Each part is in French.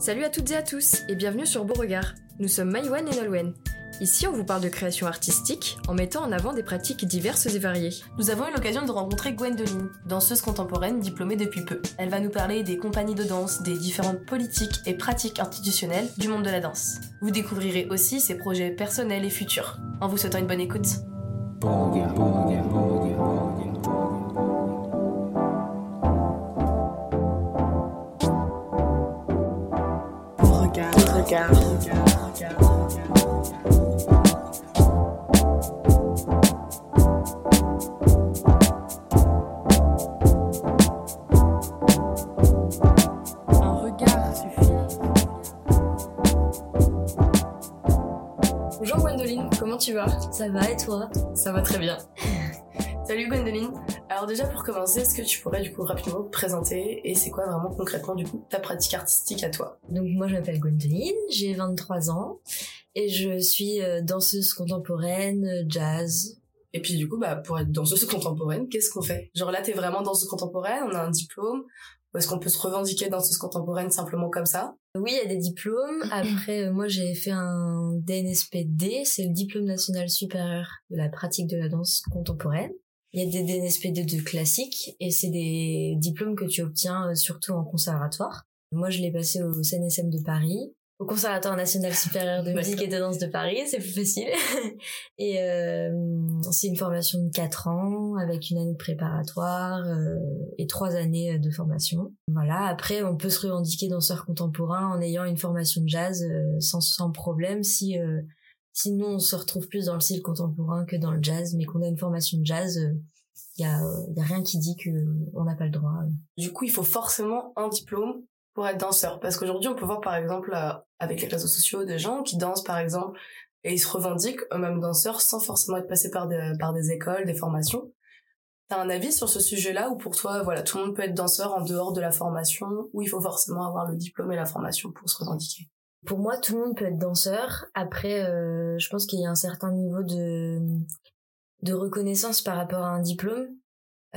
Salut à toutes et à tous et bienvenue sur Beauregard. Nous sommes Maïwen et Nolwenn. Ici, on vous parle de création artistique en mettant en avant des pratiques diverses et variées. Nous avons eu l'occasion de rencontrer Gwendoline, danseuse contemporaine diplômée depuis peu. Elle va nous parler des compagnies de danse, des différentes politiques et pratiques institutionnelles du monde de la danse. Vous découvrirez aussi ses projets personnels et futurs. En vous souhaitant une bonne écoute. Regard suffit. Bonjour Gwendoline, comment tu vas? Ça va et toi? Ça va très bien. Salut Gwendoline. Alors déjà pour commencer, est-ce que tu pourrais du coup rapidement te présenter et c'est quoi vraiment concrètement du coup ta pratique artistique à toi? Donc moi je m'appelle Gwendoline, j'ai 23 ans et je suis euh, danseuse contemporaine, euh, jazz. Et puis du coup bah pour être danseuse contemporaine, qu'est-ce qu'on fait? Genre là t'es vraiment danseuse contemporaine, on a un diplôme ou est-ce qu'on peut se revendiquer danseuse contemporaine simplement comme ça? Oui, il y a des diplômes. Après, euh, moi j'ai fait un DNSPD, c'est le diplôme national supérieur de la pratique de la danse contemporaine. Il y a des DNSPD de classiques et c'est des diplômes que tu obtiens euh, surtout en conservatoire. Moi je l'ai passé au CNSM de Paris, au Conservatoire national supérieur de musique et de danse de Paris, c'est plus facile. et euh, c'est une formation de 4 ans avec une année de préparatoire euh, et trois années de formation. Voilà, après on peut se revendiquer danseur contemporain en ayant une formation de jazz euh, sans, sans problème si euh, Sinon, on se retrouve plus dans le style contemporain que dans le jazz, mais qu'on a une formation de jazz, il y, a, y a rien qui dit que on n'a pas le droit. Du coup, il faut forcément un diplôme pour être danseur. Parce qu'aujourd'hui, on peut voir par exemple euh, avec les réseaux sociaux des gens qui dansent par exemple et ils se revendiquent eux-mêmes danseurs sans forcément être passés par des, par des écoles, des formations. T'as un avis sur ce sujet-là ou pour toi, voilà, tout le monde peut être danseur en dehors de la formation ou il faut forcément avoir le diplôme et la formation pour se revendiquer? Pour moi, tout le monde peut être danseur. Après, euh, je pense qu'il y a un certain niveau de de reconnaissance par rapport à un diplôme.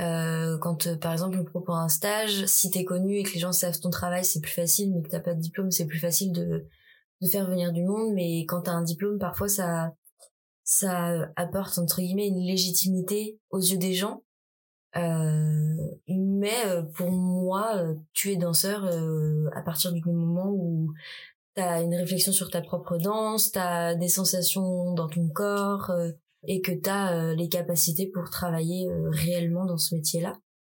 Euh, quand, euh, par exemple, on propose un stage, si t'es connu et que les gens savent ton travail, c'est plus facile. Mais que t'as pas de diplôme, c'est plus facile de de faire venir du monde. Mais quand t'as un diplôme, parfois ça ça apporte entre guillemets une légitimité aux yeux des gens. Euh, mais pour moi, tu es danseur à partir du moment où t'as une réflexion sur ta propre danse, t'as des sensations dans ton corps euh, et que t'as euh, les capacités pour travailler euh, réellement dans ce métier-là.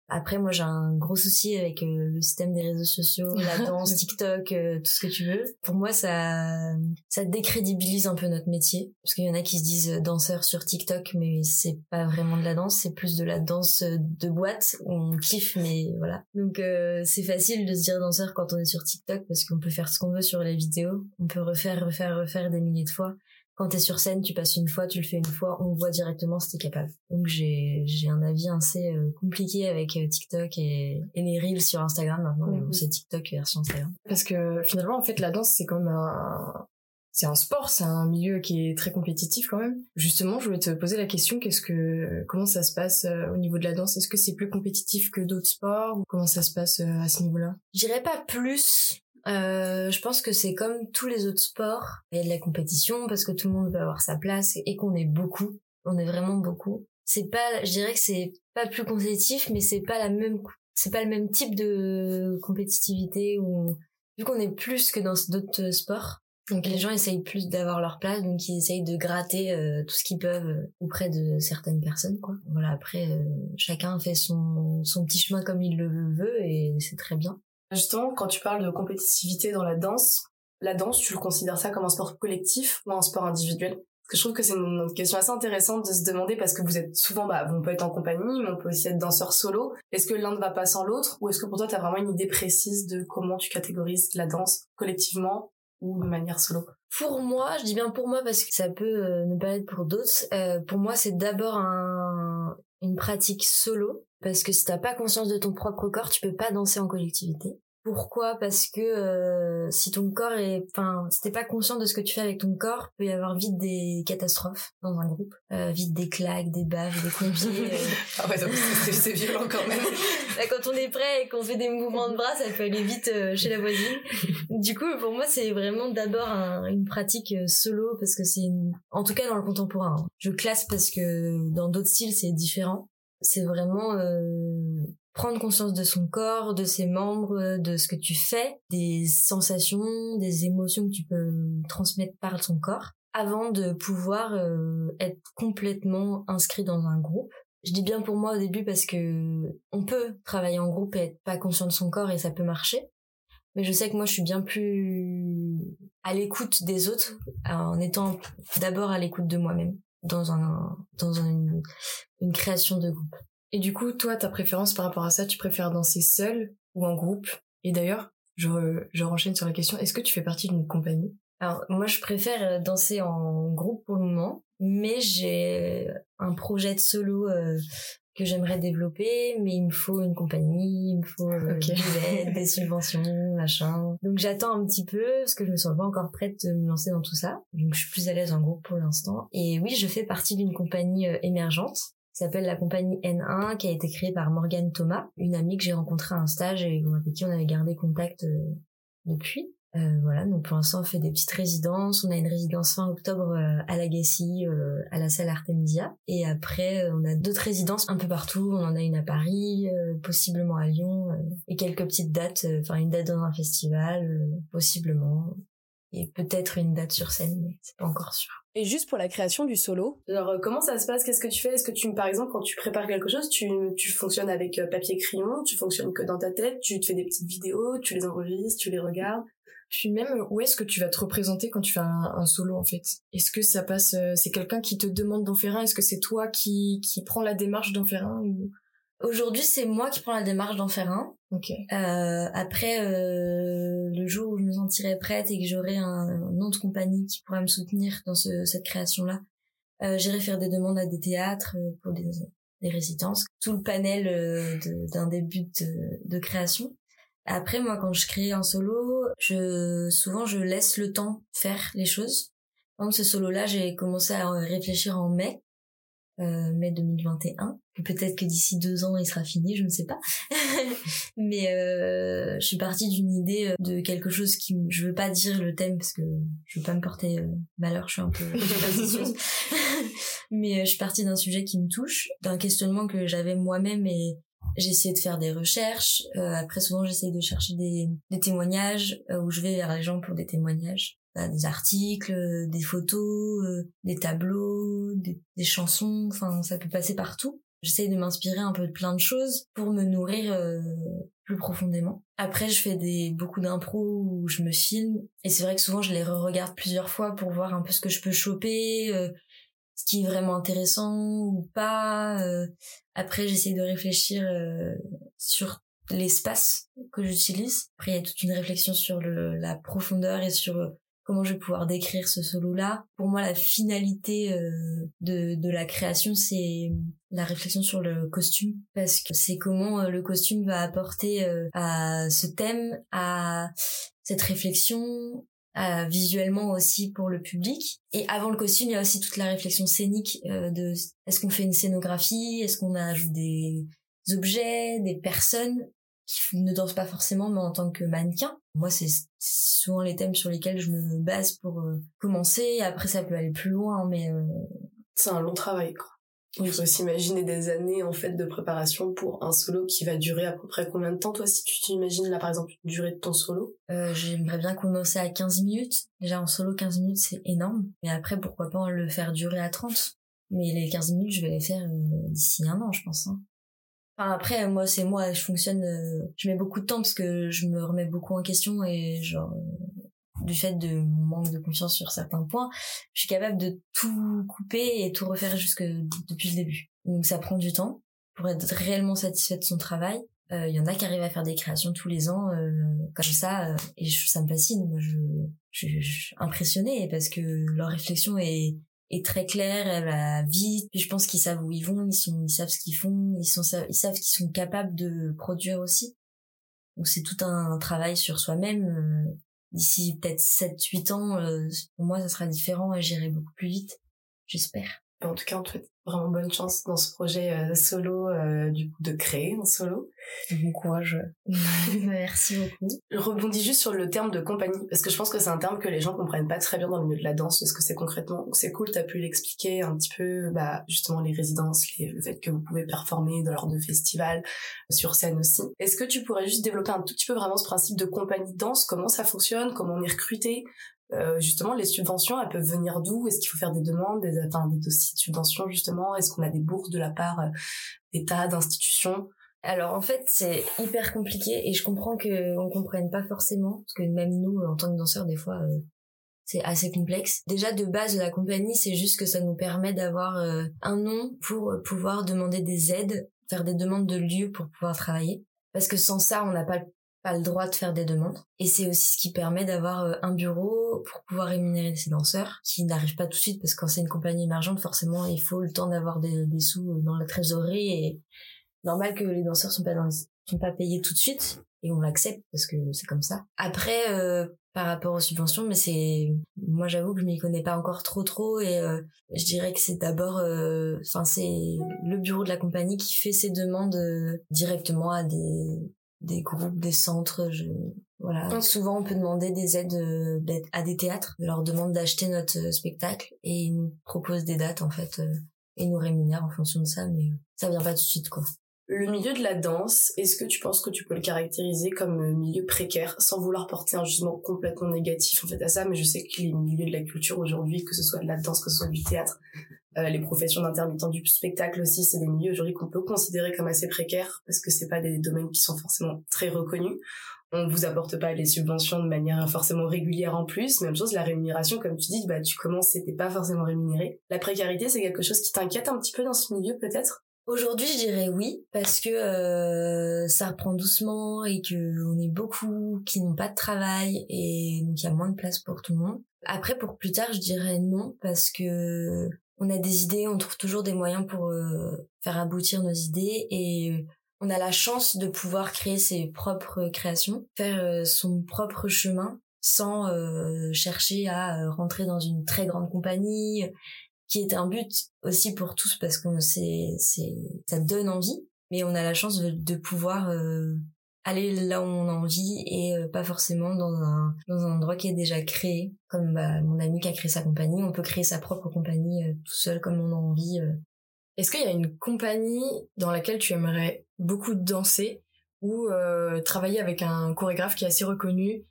Après, moi, j'ai un gros souci avec le système des réseaux sociaux, la danse, TikTok, tout ce que tu veux. Pour moi, ça, ça décrédibilise un peu notre métier. Parce qu'il y en a qui se disent danseurs sur TikTok, mais c'est pas vraiment de la danse, c'est plus de la danse de boîte où on kiffe, mais voilà. Donc, euh, c'est facile de se dire danseur quand on est sur TikTok parce qu'on peut faire ce qu'on veut sur les vidéos. On peut refaire, refaire, refaire des milliers de fois quand t'es sur scène, tu passes une fois, tu le fais une fois, on voit directement si t'es capable. Donc j'ai j'ai un avis assez euh, compliqué avec euh, TikTok et, et les reels sur Instagram maintenant. mais bon, c'est TikTok version Instagram. Parce que finalement, en fait, la danse c'est comme un c'est un sport, c'est un milieu qui est très compétitif quand même. Justement, je voulais te poser la question qu'est-ce que comment ça se passe euh, au niveau de la danse? Est-ce que c'est plus compétitif que d'autres sports ou comment ça se passe à ce niveau-là? Je dirais pas plus euh, je pense que c'est comme tous les autres sports. Il y a de la compétition parce que tout le monde veut avoir sa place et qu'on est beaucoup. On est vraiment beaucoup. C'est pas, je dirais que c'est pas plus compétitif, mais c'est pas la même, c'est pas le même type de compétitivité ou vu qu'on est plus que dans d'autres sports. Donc les gens essayent plus d'avoir leur place, donc ils essayent de gratter euh, tout ce qu'ils peuvent euh, auprès de certaines personnes, quoi. Voilà. Après, euh, chacun fait son son petit chemin comme il le veut et c'est très bien. Justement, quand tu parles de compétitivité dans la danse, la danse, tu le considères ça comme un sport collectif ou un sport individuel? Parce que je trouve que c'est une question assez intéressante de se demander parce que vous êtes souvent, bah, on peut être en compagnie, mais on peut aussi être danseur solo. Est-ce que l'un ne va pas sans l'autre? Ou est-ce que pour toi, tu as vraiment une idée précise de comment tu catégorises la danse collectivement ou de manière solo? Pour moi, je dis bien pour moi parce que ça peut euh, ne pas être pour d'autres. Euh, pour moi, c'est d'abord un, une pratique solo parce que si t'as pas conscience de ton propre corps, tu peux pas danser en collectivité. Pourquoi? Parce que euh, si ton corps est, enfin, si t'es pas conscient de ce que tu fais avec ton corps, peut y avoir vite des catastrophes dans un groupe, euh, vite des claques, des baves, des pompiers. euh. Ah ouais, donc c'est violent quand même. Là, quand on est prêt et qu'on fait des mouvements de bras, ça peut aller vite chez la voisine. Du coup, pour moi, c'est vraiment d'abord un- une pratique solo parce que c'est, une... en tout cas dans le contemporain. hein. Je classe parce que dans d'autres styles, c'est différent. C'est vraiment euh, prendre conscience de son corps, de ses membres, de ce que tu fais, des sensations, des émotions que tu peux transmettre par ton corps avant de pouvoir euh, être complètement inscrit dans un groupe. Je dis bien pour moi au début parce que on peut travailler en groupe et être pas conscient de son corps et ça peut marcher. Mais je sais que moi je suis bien plus à l'écoute des autres en étant d'abord à l'écoute de moi-même dans un dans une création de groupe. Et du coup, toi, ta préférence par rapport à ça, tu préfères danser seul ou en groupe? Et d'ailleurs, je, je renchaîne sur la question, est-ce que tu fais partie d'une compagnie? Alors moi je préfère euh, danser en groupe pour le moment, mais j'ai un projet de solo euh, que j'aimerais développer, mais il me faut une compagnie, il me faut euh, Ok. des aides, des subventions, machin. Donc j'attends un petit peu parce que je me sens pas encore prête de me lancer dans tout ça. Donc je suis plus à l'aise en groupe pour l'instant. Et oui, je fais partie d'une compagnie euh, émergente qui s'appelle la compagnie N1 qui a été créée par Morgane Thomas, une amie que j'ai rencontrée à un stage et avec qui on avait gardé contact euh, depuis. Euh, voilà, donc pour l'instant on fait des petites résidences. On a une résidence fin octobre euh, à Lagacy, euh, à la salle Artemisia. Et après euh, on a d'autres résidences un peu partout. On en a une à Paris, possiblement à Lyon, et quelques petites dates. Enfin une date dans un festival, possiblement. Et peut-être une date sur scène, mais c'est pas encore sûr. Et juste pour la création du solo, Genre, euh, comment ça se passe? Qu'est-ce que tu fais? Est-ce que tu, par exemple, quand tu prépares quelque chose, tu, tu fonctionnes avec euh, papier crayon, tu fonctionnes que dans ta tête, tu te fais des petites vidéos, tu les enregistres, tu les regardes? Puis même où est-ce que tu vas te représenter quand tu fais un, un solo en fait? Est-ce que ça passe, euh, c'est quelqu'un qui te demande d'en faire un? Est-ce que c'est toi qui, qui prends la démarche d'en faire un ou... Aujourd'hui, c'est moi qui prends la démarche d'en faire un. Ok. Euh, après, euh, le jour où je me sentirai prête et que j'aurai un nom de compagnie qui pourra me soutenir dans ce, cette création-là, euh, j'irai faire des demandes à des théâtres euh, pour des, des résidences. Tout le panel euh, d'un début de, de création. Après, moi, quand je crée un solo, je souvent je laisse le temps faire les choses. Par exemple, ce solo-là, j'ai commencé à réfléchir en mai, euh, mai 2021. Peut-être que d'ici deux ans, il sera fini, je ne sais pas. Mais euh, je suis partie d'une idée euh, de quelque chose qui, je veux pas dire le thème parce que je veux pas me porter euh, malheur, je suis un peu superstitieuse. Mais euh, je suis partie d'un sujet qui me touche, d'un questionnement que j'avais moi-même et j'ai essayé de faire des recherches. Après, souvent, j'essaye de chercher des, des témoignages où je vais vers les gens pour des témoignages. Bah, des articles, euh, des photos, euh, des tableaux, des, des chansons, enfin, ça peut passer partout. J'essaye de m'inspirer un peu de plein de choses pour me nourrir euh, plus profondément. Après, je fais des beaucoup d'impro où je me filme et c'est vrai que souvent je les re-regarde plusieurs fois pour voir un peu ce que je peux choper, euh, ce qui est vraiment intéressant ou pas. euh. Après, j'essaye de réfléchir euh, sur l'espace que j'utilise. Après, il y a toute une réflexion sur le, la profondeur et sur comment je vais pouvoir décrire ce solo-là. Pour moi, la finalité euh, de, la création, c'est la réflexion sur le costume. Parce que c'est comment euh, le costume va apporter euh, à ce thème, à cette réflexion, visuellement aussi pour le public. Et avant le costume, il y a aussi toute la réflexion scénique de est-ce qu'on fait une scénographie, est-ce qu'on ajoute des objets, des personnes? Qui ne dansent pas forcément, mais en tant que mannequin. Moi, c'est souvent les thèmes sur lesquels je me base pour euh, commencer. Après, ça peut aller plus loin, mais euh, C'est un long travail, quoi. Il faut s'imaginer des années, en fait, de préparation pour un solo qui va durer à peu près combien de temps, toi, si tu t'imagines, là, par exemple, une durée de ton solo? Euh, j'aimerais bien commencer à 15 minutes. Déjà, en solo, 15 minutes, c'est énorme. Mais après, pourquoi pas le faire durer à 30 Mais les 15 minutes, je vais les faire euh, d'ici un an, je pense. Hein. Enfin, après, moi, c'est moi, je fonctionne... euh, je mets beaucoup de temps parce que je me remets beaucoup en question et genre... euh, du fait de mon manque de confiance sur certains points, je suis capable de tout couper et tout refaire jusque depuis le début. Donc ça prend du temps pour être réellement satisfait de son travail. Euh, Il y en a qui arrivent à faire des créations tous les ans euh, comme ça et je- ça me fascine. Moi, je, je, je suis impressionnée parce que leur réflexion est est très claire, elle va vite. Puis je pense qu'ils savent où ils vont, ils sont, ils savent ce qu'ils font, ils sont, ils savent qu'ils sont capables de produire aussi. Donc c'est tout un, travail sur soi-même. D'ici peut-être 7-8 ans, pour moi, ça sera différent et j'irai beaucoup plus vite. J'espère. En tout cas, on te souhaite vraiment bonne chance dans ce projet euh, solo, euh, du coup, de créer un solo. Bon courage. Merci beaucoup. Je rebondis juste sur le terme de compagnie, parce que je pense que c'est un terme que les gens comprennent pas très bien dans le milieu de la danse, ce que c'est concrètement. Donc c'est cool, t'as pu l'expliquer un petit peu, bah, justement, les résidences, le fait que vous pouvez performer dans lors de festivals, sur scène aussi. Est-ce que tu pourrais juste développer un tout petit peu vraiment ce principe de compagnie de danse, comment ça fonctionne, comment on est recruté, euh, justement, les subventions, elles peuvent venir d'où? Est-ce qu'il faut faire des demandes, des, enfin, des dossiers de subventions, justement? Est-ce qu'on a des bourses de la part euh, d'État, d'institutions? Alors en fait c'est hyper compliqué et je comprends que on comprenne pas forcément parce que même nous en tant que danseurs des fois euh, c'est assez complexe. Déjà de base la compagnie c'est juste que ça nous permet d'avoir un nom pour pouvoir demander des aides, faire des demandes de lieux pour pouvoir travailler. Parce que sans ça on n'a pas le droit de faire des demandes. Et c'est aussi ce qui permet d'avoir euh, un bureau pour pouvoir rémunérer ces danseurs, qui n'arrivent pas tout de suite, parce que quand c'est une compagnie émergente, forcément, il faut le temps d'avoir des, sous dans la trésorerie. Et normal que les danseurs sont pas sont pas payés tout de suite. Et on l'accepte parce que c'est comme ça. Après, euh, par rapport aux subventions, mais c'est moi j'avoue que je m'y connais pas encore trop trop et euh, je dirais que c'est d'abord enfin c'est le bureau de la compagnie qui fait ses demandes directement à des des groupes, des centres. Je, voilà. Souvent, on peut demander des aides euh, à des théâtres. On leur demande d'acheter notre euh, spectacle et ils nous proposent des dates en fait euh, et nous rémunèrent en fonction de ça, mais ça vient pas tout de suite quoi. Le milieu de la danse, est-ce que tu penses que tu peux le caractériser comme milieu précaire sans vouloir porter un jugement complètement négatif en fait à ça, mais je sais que les milieux de la culture aujourd'hui, que ce soit de la danse, que ce soit du théâtre, euh, les professions d'intermittents du spectacle aussi, c'est des milieux aujourd'hui qu'on peut considérer comme assez précaires parce que c'est pas des domaines qui sont forcément très reconnus. On vous apporte pas les subventions de manière forcément régulière en plus. Même chose, la rémunération, comme tu dis, bah tu commences, c'était pas forcément rémunéré. La précarité, c'est quelque chose qui t'inquiète un petit peu dans ce milieu peut-être? Aujourd'hui, je dirais oui parce que euh, ça reprend doucement et que on est beaucoup qui n'ont pas de travail et donc il y a moins de place pour tout le monde. Après, pour plus tard, je dirais non parce que on a des idées, on trouve toujours des moyens pour euh, faire aboutir nos idées et on a la chance de pouvoir créer ses propres créations, faire euh, son propre chemin sans chercher à rentrer dans une très grande compagnie qui est un but aussi pour tous parce que c'est c'est ça donne envie mais on a la chance de, pouvoir euh, aller là où on a envie et euh, pas forcément dans un dans un endroit qui est déjà créé. Comme bah, mon ami qui a créé sa compagnie on peut créer sa propre compagnie euh, tout seul comme on a envie est-ce qu'il y a une compagnie dans laquelle tu aimerais beaucoup danser ou travailler avec un chorégraphe qui est assez reconnu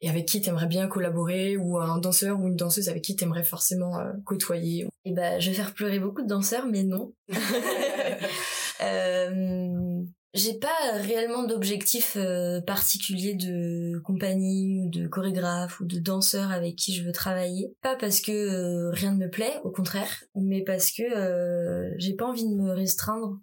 et avec qui t'aimerais bien collaborer ou un danseur ou une danseuse avec qui t'aimerais forcément euh, côtoyer eh ben, je vais faire pleurer beaucoup de danseurs, mais non. euh, j'ai pas réellement d'objectif euh, particulier de compagnie ou de chorégraphe ou de danseur avec qui je veux travailler. Pas parce que euh, rien ne me plaît, au contraire, mais parce que j'ai pas envie de me restreindre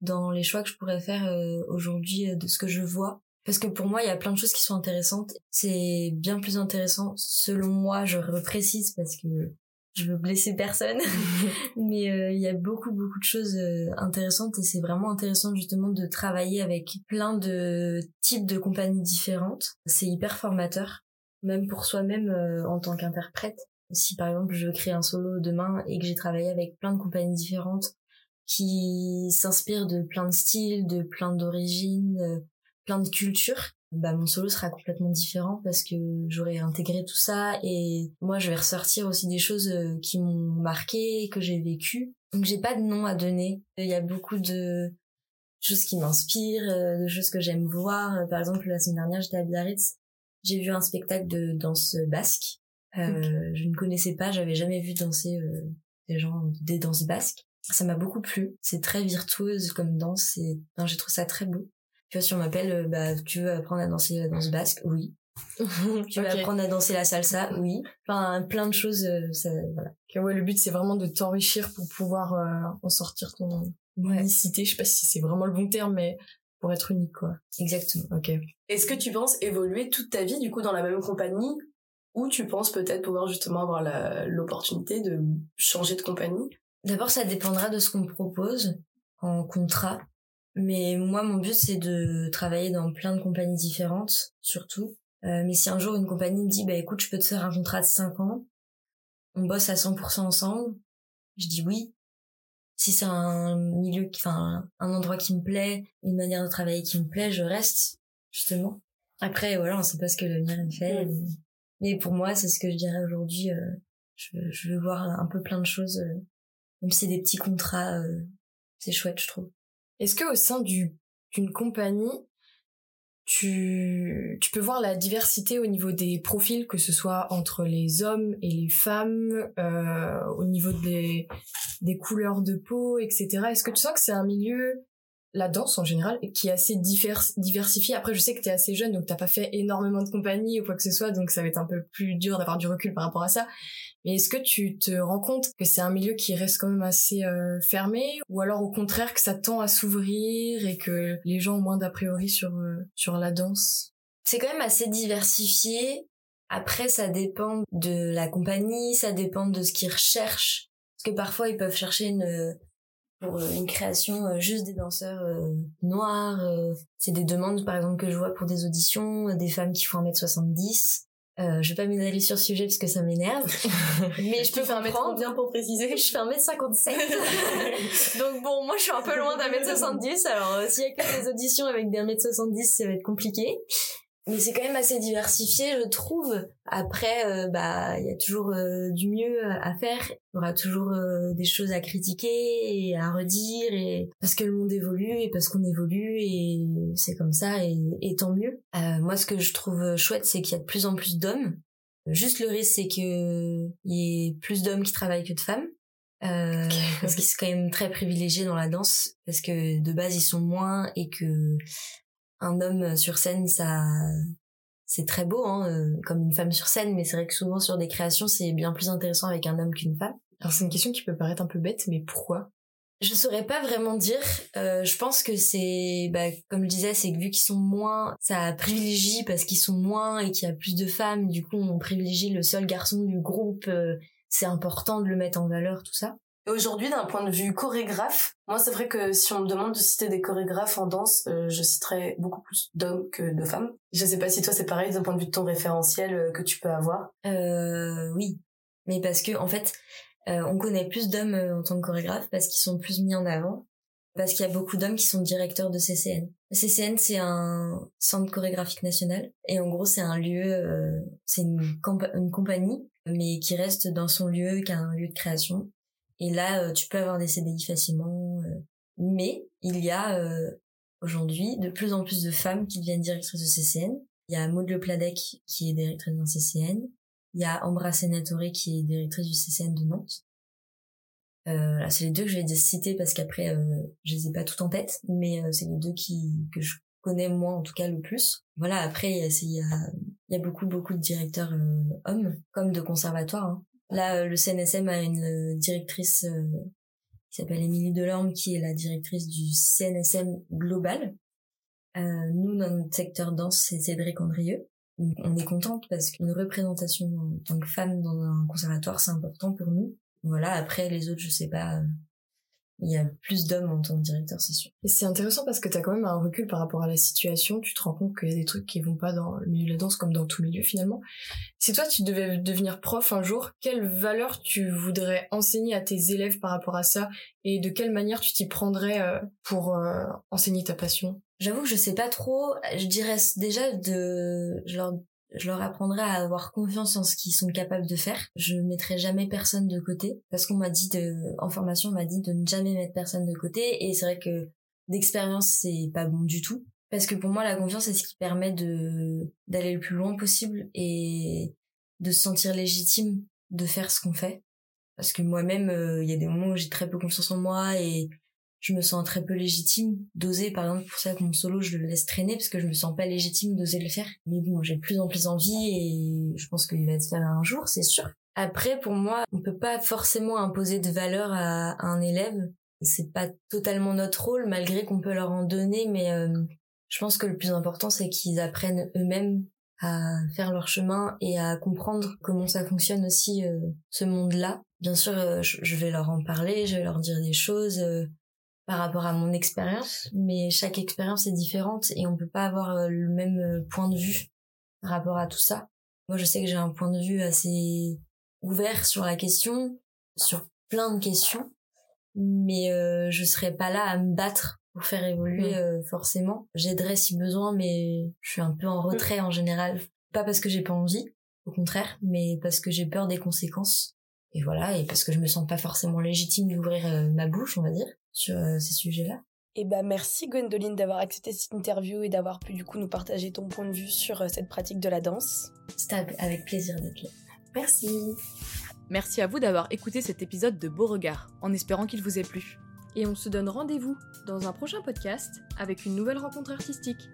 dans les choix que je pourrais faire aujourd'hui de ce que je vois parce que pour moi, il y a plein de choses qui sont intéressantes. C'est bien plus intéressant, selon moi, je reprécise parce que je veux blesser personne. Mais euh, il y a beaucoup, beaucoup de choses euh, intéressantes et c'est vraiment intéressant justement de travailler avec plein de types de compagnies différentes. C'est hyper formateur, même pour soi-même euh, en tant qu'interprète. Si par exemple je crée un solo demain et que j'ai travaillé avec plein de compagnies différentes qui s'inspirent de plein de styles, de plein d'origines, plein de cultures, bah mon solo sera complètement différent parce que j'aurai intégré tout ça et moi je vais ressortir aussi des choses euh, qui m'ont marqué, que j'ai vécu. Donc j'ai pas de nom à donner. Il y a beaucoup de choses qui m'inspirent, euh, de choses que j'aime voir. Par exemple, la semaine dernière, j'étais à Biarritz. J'ai vu un spectacle de danse basque. Euh, Je ne connaissais pas, j'avais jamais vu danser euh, des gens des danses basques. Ça m'a beaucoup plu. C'est très virtuose comme danse et j'ai trouvé ça très beau. Tu vois, si on m'appelle, euh, bah, tu veux apprendre à danser la danse basque? Oui. tu veux apprendre à danser la salsa? Oui. Enfin, plein de choses, euh, ça, voilà. ouais, le but, c'est vraiment de t'enrichir pour pouvoir euh, en sortir ton unicité. Je sais pas si c'est vraiment le bon terme, mais pour être unique, quoi. Exactement. Ok. Est-ce que tu penses évoluer toute ta vie, du coup, dans la même compagnie? Ou tu penses peut-être pouvoir justement avoir l'opportunité de changer de compagnie? D'abord, ça dépendra de ce qu'on me propose en contrat Mais moi, mon but, c'est de travailler dans plein de compagnies différentes, surtout. Euh, mais si un jour une compagnie me dit, bah écoute, je peux te faire un contrat de 5 ans, on bosse à 100% ensemble, je dis oui. Si c'est un milieu, enfin un endroit qui me plaît, une manière de travailler qui me plaît, je reste justement. Après, voilà, on sait pas ce que l'avenir fait. Mais pour moi, c'est ce que je dirais aujourd'hui. Euh, je, je, veux voir un peu plein de choses, euh, même si c'est des petits contrats. Euh, c'est chouette, je trouve. Est-ce que au sein du d'une compagnie, tu, tu peux voir la diversité au niveau des profils, que ce soit entre les hommes et les femmes, euh, au niveau des, des couleurs de peau, etc. Est-ce que tu sens que c'est un milieu la danse en général qui est assez divers, diversifiée. Après, je sais que tu es assez jeune, donc t'as pas fait énormément de compagnie ou quoi que ce soit, donc ça va être un peu plus dur d'avoir du recul par rapport à ça. Mais est-ce que tu te rends compte que c'est un milieu qui reste quand même assez euh, fermé, ou alors au contraire que ça tend à s'ouvrir et que les gens ont moins d'a priori sur euh, sur la danse? C'est quand même assez diversifié. Après, ça dépend de la compagnie, ça dépend de ce qu'ils recherchent. Parce que parfois, ils peuvent chercher une pour euh, une création euh, juste des danseurs euh, noirs. c'est des demandes, par exemple, que je vois pour des auditions, des femmes qui font 1m70. Euh, je vais pas m'étaler sur ce sujet parce que ça m'énerve. mais je peux faire un mètre bien pour préciser. Je fais 1m57. Donc bon, moi je suis un peu loin d'un mètre 70. Alors s'il y a que des auditions avec des 1m70, ça va être compliqué mais c'est quand même assez diversifié je trouve. Après euh, bah il y a toujours euh, du mieux à faire. Il y aura toujours euh, des choses à critiquer et à redire et parce que le monde évolue et parce qu'on évolue et c'est comme ça et, et tant mieux. Moi ce que je trouve chouette c'est qu'il y a de plus en plus d'hommes. Juste le risque c'est que il y ait plus d'hommes qui travaillent que de femmes. Parce qu'ils sont quand même très privilégiés dans la danse. Parce que de base ils sont moins et que un homme euh, sur scène, ça, c'est très beau, hein, euh, comme une femme sur scène, mais c'est vrai que souvent sur des créations, c'est bien plus intéressant avec un homme qu'une femme. Alors c'est une question qui peut paraître un peu bête, mais pourquoi? Je saurais pas vraiment dire. Euh, je pense que c'est, bah, comme je disais, c'est que vu qu'ils sont moins, ça privilégie parce qu'ils sont moins et qu'il y a plus de femmes. Du coup, on privilégie le seul garçon du groupe. c'est important de le mettre en valeur, tout ça. Aujourd'hui, d'un point de vue chorégraphe, moi c'est vrai que si on me demande de citer des chorégraphes en danse, euh, je citerai beaucoup plus d'hommes que de femmes. Je sais pas si toi c'est pareil d'un point de vue de ton référentiel euh, que tu peux avoir. Euh, oui, mais parce que en fait, euh, on connaît plus d'hommes en tant que chorégraphe parce qu'ils sont plus mis en avant, parce qu'il y a beaucoup d'hommes qui sont directeurs de CCN. CCN c'est un centre chorégraphique national et en gros c'est un lieu, c'est une, une compagnie mais qui reste dans son lieu, qui a un lieu de création et là, euh, tu peux avoir des CDI facilement. Euh. mais il y a euh, aujourd'hui de plus en plus de femmes qui deviennent directrices de CCN. Il y a Maud Le Pladec qui est directrice d'un CCN. Il y a Ambra Senatore qui est directrice du CCN de Nantes. Euh, c'est les deux que je vais citer parce qu'après, euh, je les ai pas toutes en tête, mais c'est les deux qui que je connais moi en tout cas le plus. Voilà, après il y a, il y a beaucoup beaucoup de directeurs hommes comme de conservatoires. Hein. Là, euh, le CNSM a une euh, directrice euh, qui s'appelle Émilie Delorme, qui est la directrice du CNSM global. nous, dans notre secteur danse, c'est Cédric Andrieux. On est contente parce qu'une représentation en tant que femme dans un conservatoire, c'est important pour nous. Voilà, après les autres, je sais pas il y a plus d'hommes en tant que directeur, c'est sûr. Et c'est intéressant parce que tu as quand même un recul par rapport à la situation. Tu te rends compte qu'il y a des trucs qui vont pas dans le milieu de la danse comme dans tout milieu finalement. Si toi tu devais devenir prof un jour, quelle valeur tu voudrais enseigner à tes élèves par rapport à ça? Et de quelle manière tu t'y prendrais euh, pour euh, enseigner ta passion? J'avoue que je sais pas trop. Je dirais déjà de, je leur je leur apprendrai à avoir confiance en ce qu'ils sont capables de faire. Je mettrai jamais personne de côté parce qu'on m'a dit de, en formation, on m'a dit de ne jamais mettre personne de côté et c'est vrai que d'expérience, c'est pas bon du tout. Parce que pour moi, la confiance, c'est ce qui permet de, d'aller le plus loin possible et de se sentir légitime de faire ce qu'on fait. Parce que moi-même, euh, il y a des moments où j'ai très peu confiance en moi et je me sens très peu légitime d'oser par exemple pour ça que mon solo je le laisse traîner parce que je me sens pas légitime d'oser le faire. Mais bon j'ai de plus en plus envie et je pense qu'il va être fait un jour c'est sûr. Après pour moi on peut pas forcément imposer de valeur à, un élève. C'est pas totalement notre rôle malgré qu'on peut leur en donner mais euh, je pense que le plus important c'est qu'ils apprennent eux-mêmes à faire leur chemin et à comprendre comment ça fonctionne aussi euh, ce monde-là. Bien sûr, euh, je vais leur en parler, je vais leur dire des choses, par rapport à mon expérience, mais chaque expérience est différente et on peut pas avoir euh, le même euh, point de vue par rapport à tout ça. Moi, je sais que j'ai un point de vue assez ouvert sur la question, sur plein de questions, mais euh, je serais pas là à me battre pour faire évoluer Mm. euh, forcément. J'aiderais si besoin, mais je suis un peu en retrait en général. Pas parce que j'ai pas envie, au contraire, mais parce que j'ai peur des conséquences. Et voilà, et parce que je me sens pas forcément légitime d'ouvrir euh, ma bouche, on va dire, sur euh, ces sujets-là. Et bah merci Gwendoline d'avoir accepté cette interview et d'avoir pu du coup nous partager ton point de vue sur euh, cette pratique de la danse. C'était avec plaisir d'être là. Merci. Merci à vous d'avoir écouté cet épisode de Beauregard, en espérant qu'il vous ait plu. Et on se donne rendez-vous dans un prochain podcast avec une nouvelle rencontre artistique.